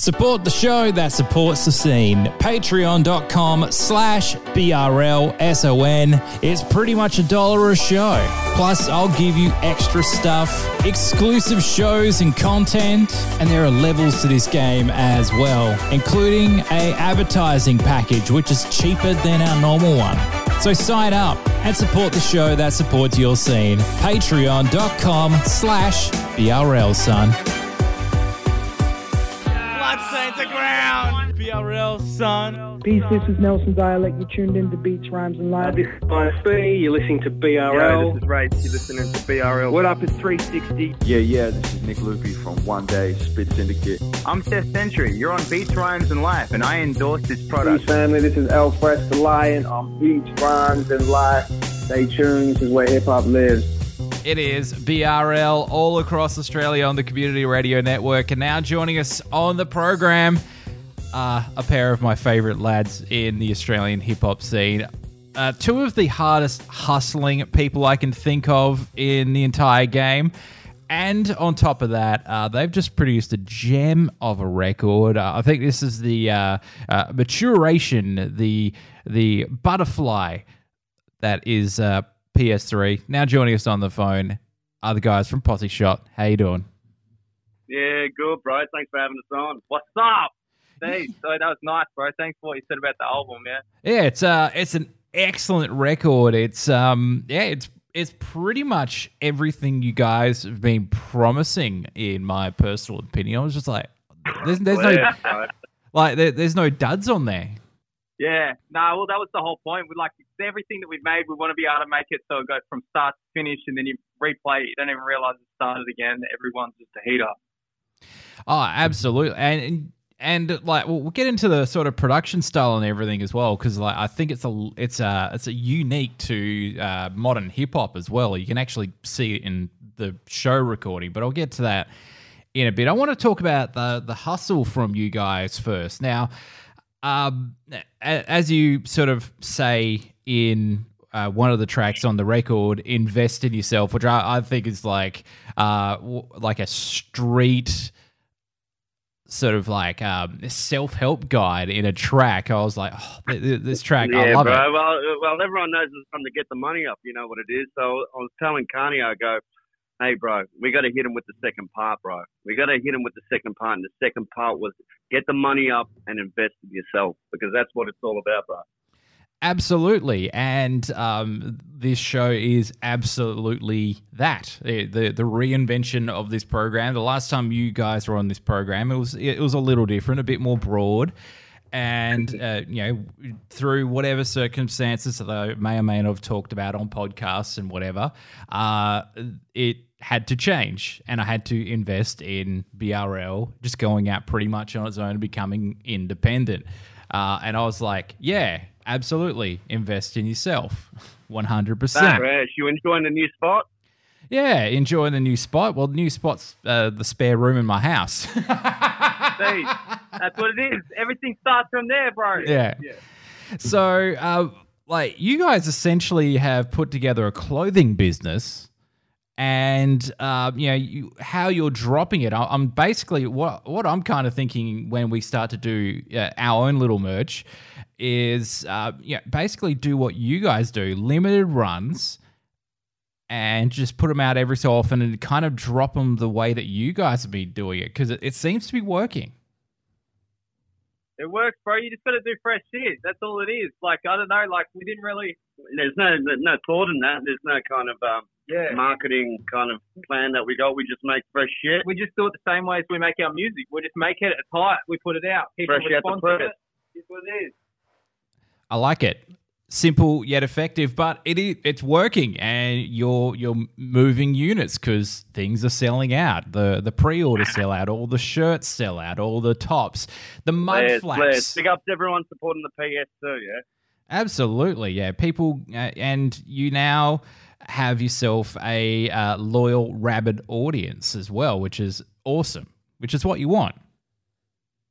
Support the show that supports the scene. Patreon.com slash BRLSON. It's pretty much a dollar a show. Plus, I'll give you extra stuff, exclusive shows and content, and there are levels to this game as well, including a advertising package, which is cheaper than our normal one. So sign up and support the show that supports your scene. Patreon.com slash BRL, son. Bloodstains the ground. BRL, son. Peace, this is Nelson Dialect. You're tuned in to Beats, Rhymes, and Live. This is ISB, you're listening to Yo, BRL. this is Race. You're listening to BRL. What up, it's 360. Yeah, yeah, this is Nick Lupi from One Day Spit Syndicate. I'm Seth Sentry. You're on Beats, Rhymes, and Life, and I endorse this Peace, product. family, this is L-FRESH the Lion on Beats, Rhymes, and Life. Stay tuned, this is where hip hop lives. It is BRL all across Australia on the Community Radio Network. And now joining us on the program are a pair of my favourite lads in the Australian hip hop scene. Uh, two of the hardest hustling people I can think of in the entire game. And on top of that, uh, they've just produced a gem of a record. Uh, I think this is the uh, uh, maturation, the the butterfly that is uh, PS3. Now joining us on the phone are the guys from Posse Shot. How you doing? Yeah, good, bro. Thanks for having us on. What's up? Hey, so that was nice, bro. Thanks for what you said about the album, man. Yeah, it's uh, it's an excellent record. It's um, yeah, it's it's pretty much everything you guys have been promising, in my personal opinion. I was just like, there's there's no Yeah, like there, there's no duds on there. yeah. No, well, that was the whole point. We like everything that we've made. We want to be able to make it so it goes from start to finish, and then you replay it. You don't even realize it started again. Everyone's just a heater. Oh, absolutely, and. and like well, we'll get into the sort of production style and everything as well because like I think it's a it's a it's a unique to uh, modern hip hop as well. You can actually see it in the show recording, but I'll get to that in a bit. I want to talk about the the hustle from you guys first. Now, um, as you sort of say in uh, one of the tracks on the record, "Invest in Yourself," which I, I think is like uh, w- like a street sort of like um, self help guide in a track. I was like, oh, th- th- this track, I yeah, love bro. it. Well, well, everyone knows it's time to get the money up. You know what it is. So I was telling Kanye, I go, hey, bro, we got to hit him with the second part, bro. We got to hit him with the second part. And the second part was get the money up and invest in yourself because that's what it's all about, bro. Absolutely, and um, this show is absolutely that the, the reinvention of this program. The last time you guys were on this program, it was it was a little different, a bit more broad, and uh, you know through whatever circumstances that I may or may not have talked about on podcasts and whatever, uh, it had to change, and I had to invest in BRL, just going out pretty much on its own and becoming independent. Uh, and I was like, yeah, absolutely, invest in yourself, one hundred percent. Fresh. You enjoying the new spot? Yeah, enjoying the new spot. Well, the new spot's uh, the spare room in my house. See, that's what it is. Everything starts from there, bro. yeah. So, uh, like, you guys essentially have put together a clothing business. And uh, you know you, how you're dropping it. I- I'm basically what what I'm kind of thinking when we start to do uh, our own little merch is uh, yeah basically do what you guys do, limited runs, and just put them out every so often and kind of drop them the way that you guys have been doing it because it, it seems to be working. It works, bro. You just got to do fresh shit. That's all it is. Like I don't know. Like we didn't really. There's no no thought in that. There's no kind of um, Yeah. marketing kind of plan that we got. We just make fresh shit. We just do it the same way as we make our music. We just make it. It's hot. We put it out. People Fresh out the respond to press. it. It's what it is. I like it. Simple yet effective, but it is, it's working, and you're you're moving units because things are selling out. The the pre order sell out, all the shirts sell out, all the tops, the mud Flares, flaps. Big up to everyone supporting the PS too, yeah? Absolutely, yeah. People, uh, and you now have yourself a uh, loyal, rabid audience as well, which is awesome. Which is what you want.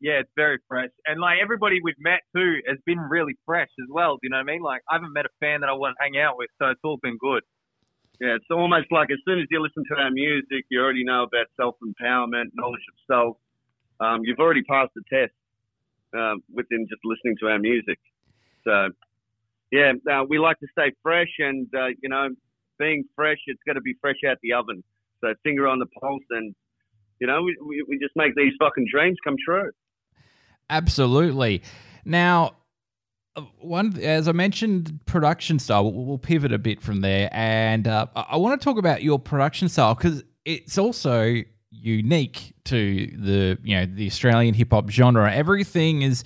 Yeah, it's very fresh. And like everybody we've met too has been really fresh as well. Do you know what I mean? Like I haven't met a fan that I want to hang out with, so it's all been good. Yeah, it's almost like as soon as you listen to our music, you already know about self empowerment, knowledge of self, um, you've already passed the test uh, within just listening to our music. So, yeah, uh, we like to stay fresh, and uh, you know, being fresh, it's got to be fresh out the oven. So, finger on the pulse, and you know, we, we, we just make these fucking dreams come true. Absolutely. Now, uh, one as I mentioned, production style. We'll, we'll pivot a bit from there, and uh, I, want to talk about your production style because it's also unique to the you know the Australian hip hop genre. Everything is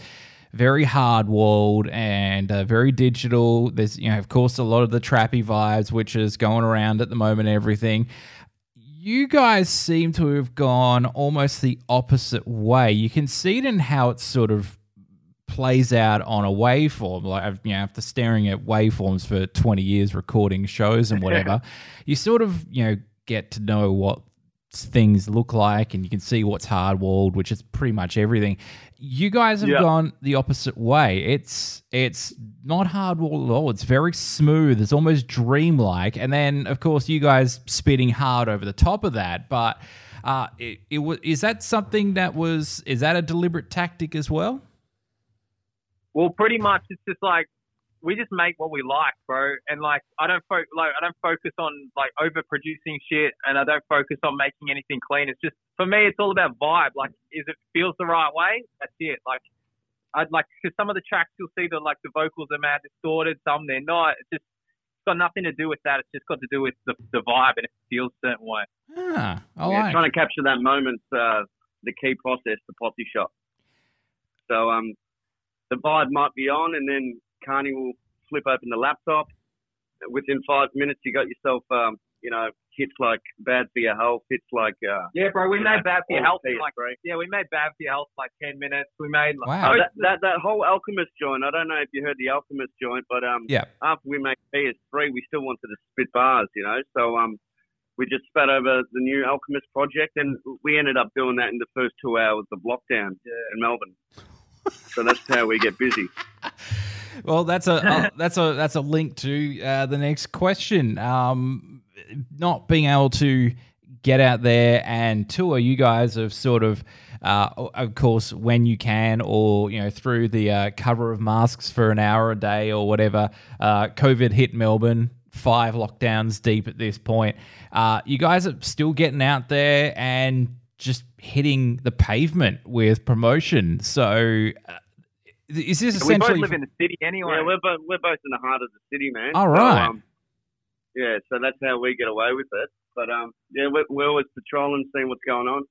very hard walled and uh, very digital. There's you know of course a lot of the trappy vibes which is going around at the moment. Everything. You guys seem to have gone almost the opposite way. You can see it in how it sort of plays out on a waveform. Like I've, you know, after staring at waveforms for 20 years, recording shows and whatever, you sort of you know get to know what things look like and you can see what's hard walled which is pretty much everything. You guys have Yeah. gone the opposite way. It's it's not hard walled at all. It's very smooth. It's almost dreamlike. And then of course you guys spitting hard over the top of that. But uh it, it was is that something that was is that a deliberate tactic as well? Well, pretty much it's just like we just make what we like, bro. And like I don't fo- like I don't focus on like overproducing shit, and I don't focus on making anything clean. It's just for me, it's all about vibe. Like, is it feels the right way? That's it. Like, I'd like because some of the tracks you'll see that like the vocals are mad distorted, some they're not. It's just it's got nothing to do with that. It's just got to do with the, the vibe and it feels a certain way. ah, I yeah, like trying to capture that moment, uh, the key process, the posse shot. So um, the vibe might be on, and then Carney will flip open the laptop. Within five minutes, you got yourself, um, you know, hits like "Bad for Your Health," hits like uh, Yeah, bro. We made bad for your health in PS3. yeah, we made bad for your health like ten minutes. We made like Wow. Oh, that, that that whole Alchemist joint. I don't know if you heard the Alchemist joint, but um, Yeah. after we made PS3, we still wanted to spit bars, you know. So um, we just spat over the new Alchemist project, and we ended up doing that in the first two hours of lockdown in Melbourne. So that's how we get busy. Well, that's a uh, that's a that's a link to uh, the next question. Um, not being able to get out there and tour, you guys have sort of, uh, of course, when you can, or you know, through the uh, cover of masks for an hour a day or whatever. Uh, COVID hit Melbourne. Five lockdowns deep at this point. Uh, you guys are still getting out there and just hitting the pavement with promotion. So, uh, is this essentially? we both live in the city anyway. Yeah, we're both we're both in the heart of the city, man. All So, um, yeah, so that's how we get away with it. But um, yeah, we're, we're always patrolling, seeing what's going on.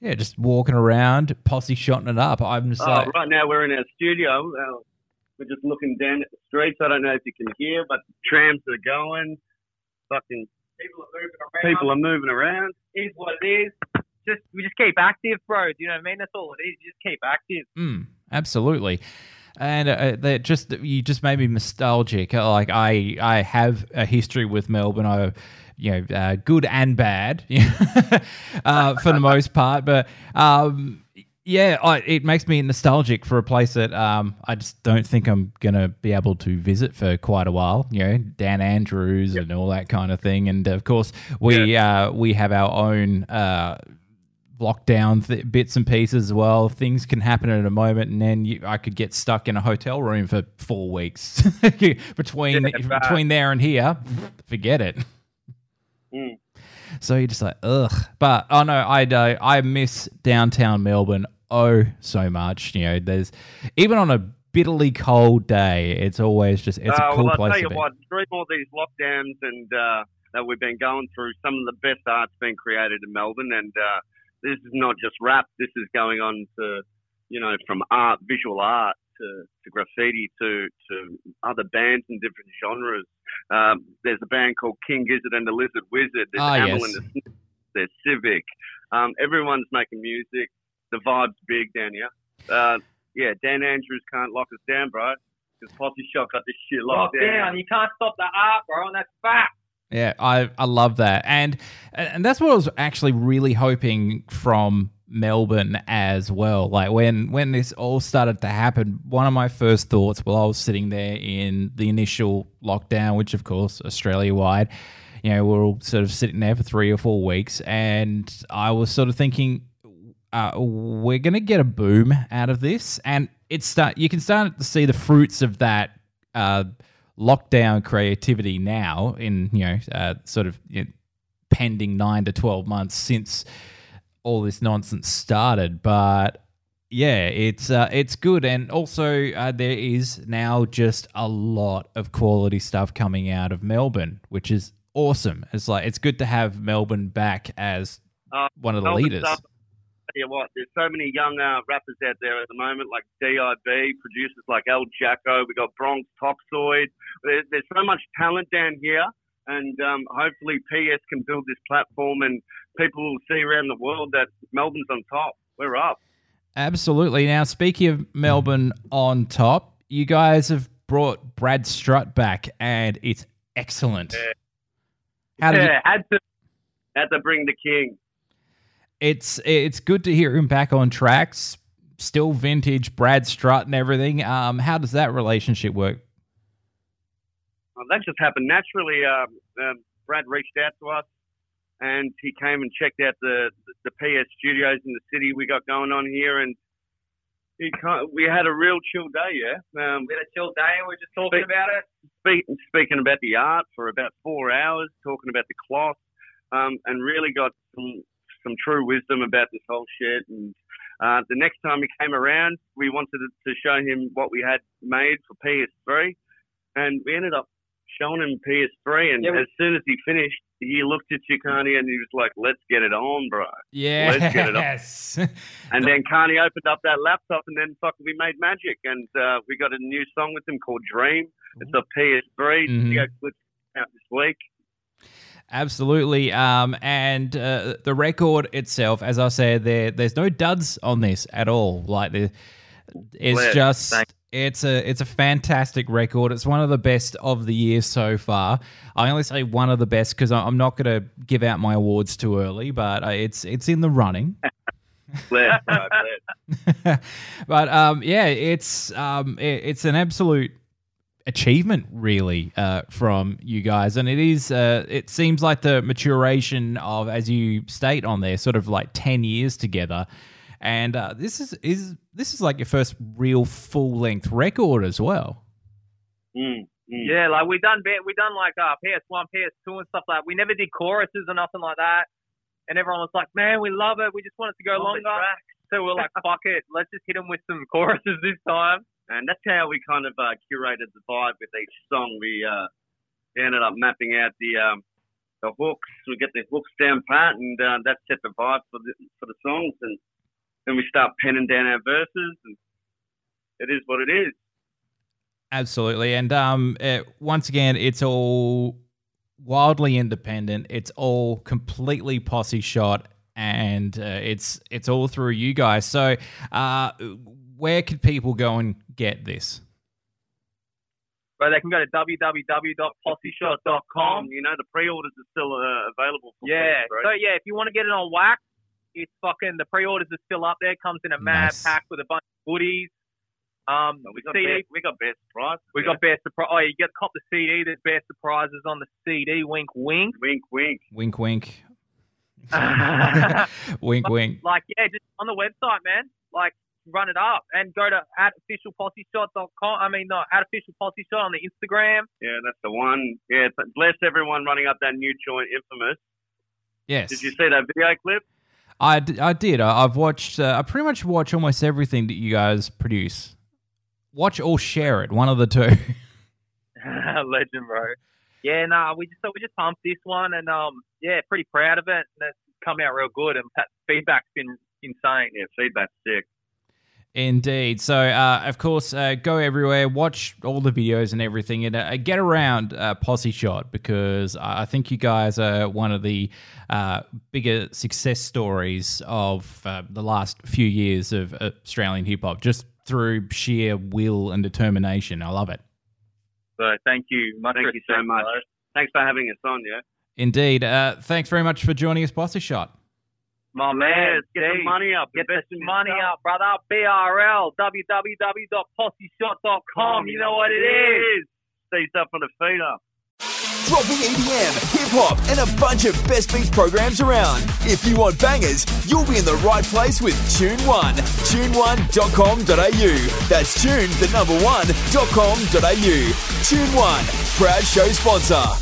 Yeah, just walking around, posse shotting it up. I'm just Oh, like, right now we're in our studio. Uh, we're just looking down at the streets. I don't know if you can hear, but trams are going. Fucking People are moving around. people are moving around. is what it is. Just we just keep active, bro. Do you know what I mean? That's all it is. You just keep active. mm, absolutely. And uh, that just you just made me nostalgic. Like I, I have a history with Melbourne. I, you know, uh, good and bad, uh, for the most part. But um, yeah, I, it makes me nostalgic for a place that um, I just don't think I'm gonna be able to visit for quite a while. You know, Dan Andrews and all that kind of thing. And of course, we uh, we have our own. Uh, lockdown th- bits and pieces as well. Things can happen at a moment, and then you, I could get stuck in a hotel room for four weeks between Yeah, between there and here. Forget it. Mm. So you're just like, ugh. But oh no, I uh, I miss downtown Melbourne oh so much. You know, there's even on a bitterly cold day, it's always just it's uh, a cool well, I'll place tell to you be. what, through all these lockdowns and uh, that we've been going through, some of the best art's been created in Melbourne, and uh, this is not just rap. This is going on to, you know, from art, visual art to, to graffiti to to other bands in different genres. Um, there's a band called King Gizzard and the Lizard Wizard. There's Ah, Amyl yes. and the Snip. There's Civic. Um, everyone's making music. The vibe's big down here. Uh, yeah, Dan Andrews can't lock us down, bro. Because Posse Shot got this shit locked down. You can't stop the art, bro, and that's fact. Yeah, I, I love that. And and that's what I was actually really hoping from Melbourne as well. Like when when this all started to happen, one of my first thoughts while I was sitting there in the initial lockdown, which of course Australia wide, you know, we're all sort of sitting there for three or four weeks, and I was sort of thinking, uh, we're gonna get a boom out of this, and it's start. You can start to see the fruits of that uh, lockdown creativity now. In you know, uh, sort of you know, pending nine to twelve months since all this nonsense started, but yeah, it's uh, it's good, and also uh, there is now just a lot of quality stuff coming out of Melbourne, which is awesome. It's like it's good to have Melbourne back as Uh, one of the Melbourne leaders. stuff, tell you what, there's so many young uh, rappers out there at the moment, like DIB, producers like El Jacko. We got Bronx Toxoid. There, there's so much talent down here, and um, hopefully PS can build this platform, and people will see around the world that Melbourne's on top. We're up. Absolutely. Now, speaking of Melbourne on top, you guys have brought Brad Strut back, and it's excellent. Yeah. How did you- had to had to bring the king. it's it's good to hear him back on tracks. Still vintage Brad Strut and everything. Um, how does that relationship work? Well, that just happened naturally. Um, um, Brad reached out to us, and he came and checked out the the PS studios in the city we got going on here, and he we had a real chill day. Yeah, um, We had a chill day and we are just talking Speak- about it. speak, speaking about the art for about four hours, talking about the cloth, um, and really got some some true wisdom about this whole shit. And uh, the next time he came around, we wanted to, to show him what we had made for PS3, and we ended up showing him PS3. And Yeah, as soon as he finished, he looked at you, Carney, and he was like, "Let's get it on, bro." Yes. Let's get it up. And then Carney opened up that laptop, and then fucking we made magic, and uh, we got a new song with him called Dream. It's a PS3. Mhm. Video clips out this week. Absolutely. Um, and uh, the record itself, as I said, there there's no duds on this at all. Like the, it's Bless. just Thank- it's a it's a fantastic record. It's one of the best of the year so far. I only say one of the best because I'm not going to give out my awards too early, but uh, it's it's in the running. Bless, bro, bless. but um, yeah, it's um, it, it's an absolute achievement, really, uh, from you guys, and it is. Uh, it seems like the maturation of, as you state on there, sort of like ten years together, and uh, this is is this is like your first real full length record as well. Mm, mm. Yeah, like we done be- we done like uh, PS1, PS2 and stuff like that. We never did choruses or nothing like that. And everyone was like, "Man, we love it. We just want it to go Love longer." So we're like, "Fuck it, let's just hit them with some choruses this time." And that's how we kind of uh, curated the vibe with each song. We uh, ended up mapping out the um, the hooks. We get the hooks down pat, and uh, that set the vibe for the for the songs. And then we start penning down our verses, and it is what it is. Absolutely, and um, uh, once again, it's all wildly independent. It's all completely posse shot, and uh, it's it's all through you guys. So, uh, where could people go and get this? But they can go to www.posseshot.com. You know, the pre-orders are still uh, available. For Yeah. people, So yeah, if you want to get it on wax, it's fucking the pre-orders are still up there. Comes in a mad Nice. pack with a bunch of goodies. Um, we got CD, best, we got best price. we got best surprise. Oh, you get cop the CD. There's best surprises on the CD. Wink, wink. wink, wink. Wink, wink, like wink, wink. yeah, just on the website, man. Like run it up and go to at officialposseshot.com. I mean, no, at officialposseshot on the Instagram. Yeah, that's the one. Yeah, bless everyone running up that new joint, infamous. Yes, Did you see that video clip? I, d- I did. I, I've watched. Uh, I pretty much watch almost everything that you guys produce. Watch or share it. One of the two. Legend, bro. Yeah, nah, we just so we just pumped this one, and um, yeah, pretty proud of it. And it's come out real good, and feedback's been insane. Yeah, feedback's sick. Indeed. So, uh, of course, uh, go everywhere, watch all the videos and everything, and uh, get around uh, Posse Shot because I I think you guys are one of the uh, bigger success stories of uh, the last few years of Australian hip hop, just through sheer will and determination. I love it. So thank you, much Thank you so much. bro. Thanks for having us on, yeah? Indeed. Uh, thanks very much for joining us, Posse Shot. My man, Let's get the money up. Get the Invest in money yourself. up, brother. BRL, www.posseshot.com. You know what it is. Stay up on the feet up. dropping EDM, hip hop, and a bunch of best beats programs around. If you want bangers, you'll be in the right place with Tune One. Tune1.com.au. That's tune the number one.com.au. Tune One, proud show sponsor.